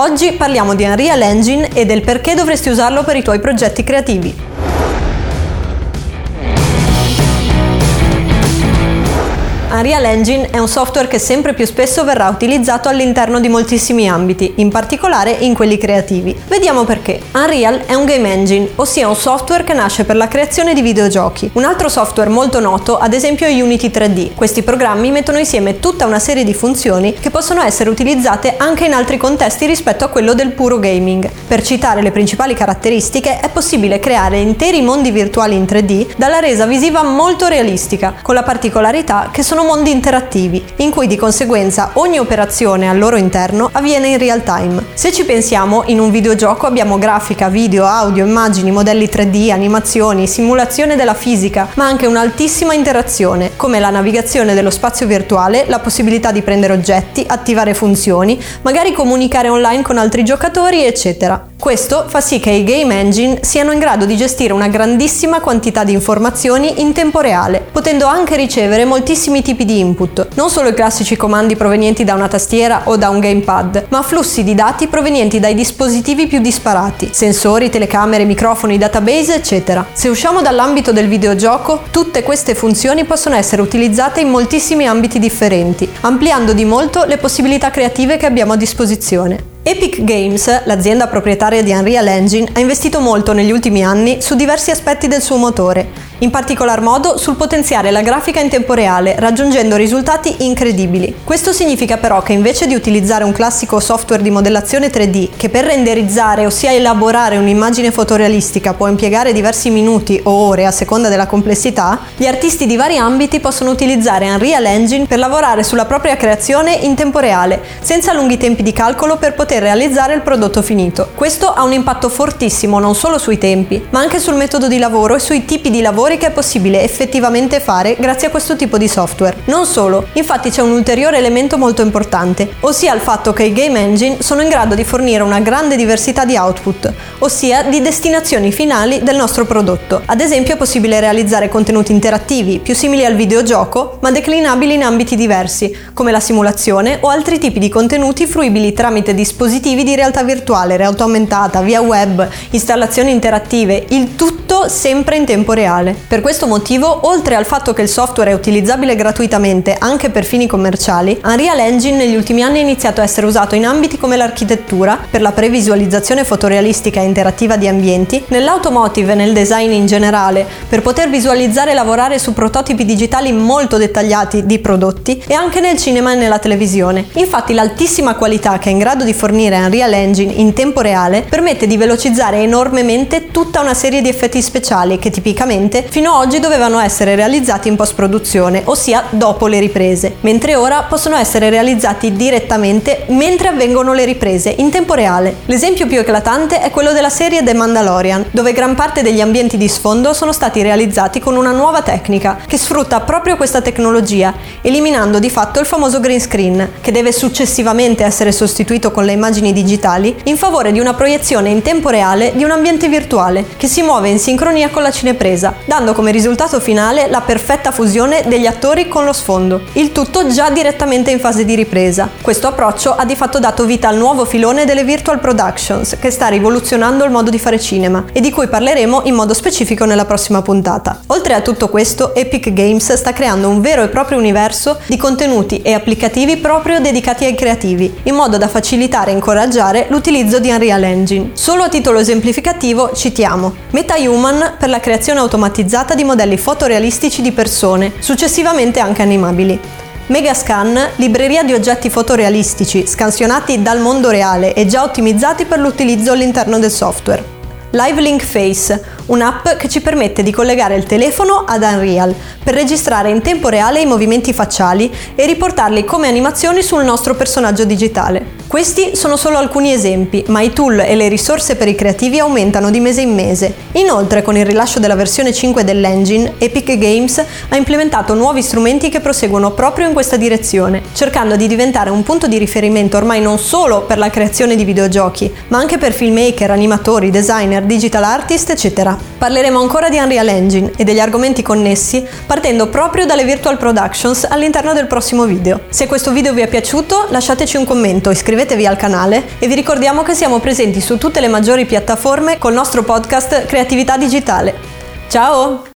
Oggi parliamo di Unreal Engine e del perché dovresti usarlo per i tuoi progetti creativi. Unreal Engine è un software che sempre più spesso verrà utilizzato all'interno di moltissimi ambiti, in particolare in quelli creativi. Vediamo perché. Unreal è un game engine, ossia un software che nasce per la creazione di videogiochi. Un altro software molto noto, ad esempio, è Unity 3D. Questi programmi mettono insieme tutta una serie di funzioni che possono essere utilizzate anche in altri contesti rispetto a quello del puro gaming. Per citare le principali caratteristiche, è possibile creare interi mondi virtuali in 3D dalla resa visiva molto realistica, con la particolarità che sono mondi interattivi, in cui di conseguenza ogni operazione al loro interno avviene in real time. Se ci pensiamo, in un videogioco abbiamo grafica, video, audio, immagini, modelli 3D, animazioni, simulazione della fisica, ma anche un'altissima interazione, come la navigazione dello spazio virtuale, la possibilità di prendere oggetti, attivare funzioni, magari comunicare online con altri giocatori, eccetera. Questo fa sì che i game engine siano in grado di gestire una grandissima quantità di informazioni in tempo reale, potendo anche ricevere moltissimi tipi di input, non solo i classici comandi provenienti da una tastiera o da un gamepad, ma flussi di dati provenienti dai dispositivi più disparati, sensori, telecamere, microfoni, database, eccetera. Se usciamo dall'ambito del videogioco, tutte queste funzioni possono essere utilizzate in moltissimi ambiti differenti, ampliando di molto le possibilità creative che abbiamo a disposizione. Epic Games, l'azienda proprietaria di Unreal Engine, ha investito molto negli ultimi anni su diversi aspetti del suo motore, in particolar modo sul potenziare la grafica in tempo reale, raggiungendo risultati incredibili. Questo significa però che invece di utilizzare un classico software di modellazione 3D, che per renderizzare, ossia elaborare un'immagine fotorealistica, può impiegare diversi minuti o ore a seconda della complessità, gli artisti di vari ambiti possono utilizzare Unreal Engine per lavorare sulla propria creazione in tempo reale, senza lunghi tempi di calcolo per poter realizzare il prodotto finito. Questo ha un impatto fortissimo non solo sui tempi, ma anche sul metodo di lavoro e sui tipi di lavoro lavori che è possibile effettivamente fare grazie a questo tipo di software. Non solo, infatti c'è un ulteriore elemento molto importante, ossia il fatto che i game engine sono in grado di fornire una grande diversità di output, ossia di destinazioni finali del nostro prodotto. Ad esempio è possibile realizzare contenuti interattivi, più simili al videogioco, ma declinabili in ambiti diversi, come la simulazione o altri tipi di contenuti fruibili tramite dispositivi di realtà virtuale, realtà aumentata, via web, installazioni interattive, il tutto sempre in tempo reale. Per questo motivo, oltre al fatto che il software è utilizzabile gratuitamente anche per fini commerciali, Unreal Engine negli ultimi anni ha iniziato a essere usato in ambiti come l'architettura, per la previsualizzazione fotorealistica e interattiva di ambienti, nell'automotive e nel design in generale, per poter visualizzare e lavorare su prototipi digitali molto dettagliati di prodotti, e anche nel cinema e nella televisione. Infatti l'altissima qualità che è in grado di fornire Unreal Engine in tempo reale permette di velocizzare enormemente tutta una serie di effetti speciali che tipicamente fino ad oggi dovevano essere realizzati in post-produzione, ossia dopo le riprese, mentre ora possono essere realizzati direttamente mentre avvengono le riprese, in tempo reale. L'esempio più eclatante è quello della serie The Mandalorian, dove gran parte degli ambienti di sfondo sono stati realizzati con una nuova tecnica che sfrutta proprio questa tecnologia, eliminando di fatto il famoso green screen, che deve successivamente essere sostituito con le immagini digitali, in favore di una proiezione in tempo reale di un ambiente virtuale che si muove in sincronia con la cinepresa, dando come risultato finale la perfetta fusione degli attori con lo sfondo, il tutto già direttamente in fase di ripresa. Questo approccio ha di fatto dato vita al nuovo filone delle virtual productions, che sta rivoluzionando il modo di fare cinema e di cui parleremo in modo specifico nella prossima puntata. Oltre a tutto questo, Epic Games sta creando un vero e proprio universo di contenuti e applicativi proprio dedicati ai creativi, in modo da facilitare e incoraggiare l'utilizzo di Unreal Engine. Solo a titolo esemplificativo citiamo MetaHuman per la creazione automatizzata automatizzata di modelli fotorealistici di persone, successivamente anche animabili. Megascan, libreria di oggetti fotorealistici scansionati dal mondo reale e già ottimizzati per l'utilizzo all'interno del software. LiveLink Face, un'app che ci permette di collegare il telefono ad Unreal per registrare in tempo reale i movimenti facciali e riportarli come animazioni sul nostro personaggio digitale. Questi sono solo alcuni esempi, ma i tool e le risorse per i creativi aumentano di mese in mese. Inoltre, con il rilascio della versione 5 dell'engine, Epic Games ha implementato nuovi strumenti che proseguono proprio in questa direzione, cercando di diventare un punto di riferimento ormai non solo per la creazione di videogiochi, ma anche per filmmaker, animatori, designer, digital artist, eccetera. Parleremo ancora di Unreal Engine e degli argomenti connessi, partendo proprio dalle virtual productions all'interno del prossimo video. Se questo video vi è piaciuto, lasciateci un commento, iscrivetevi al canale e vi ricordiamo che siamo presenti su tutte le maggiori piattaforme col nostro podcast Creatività Digitale. Ciao!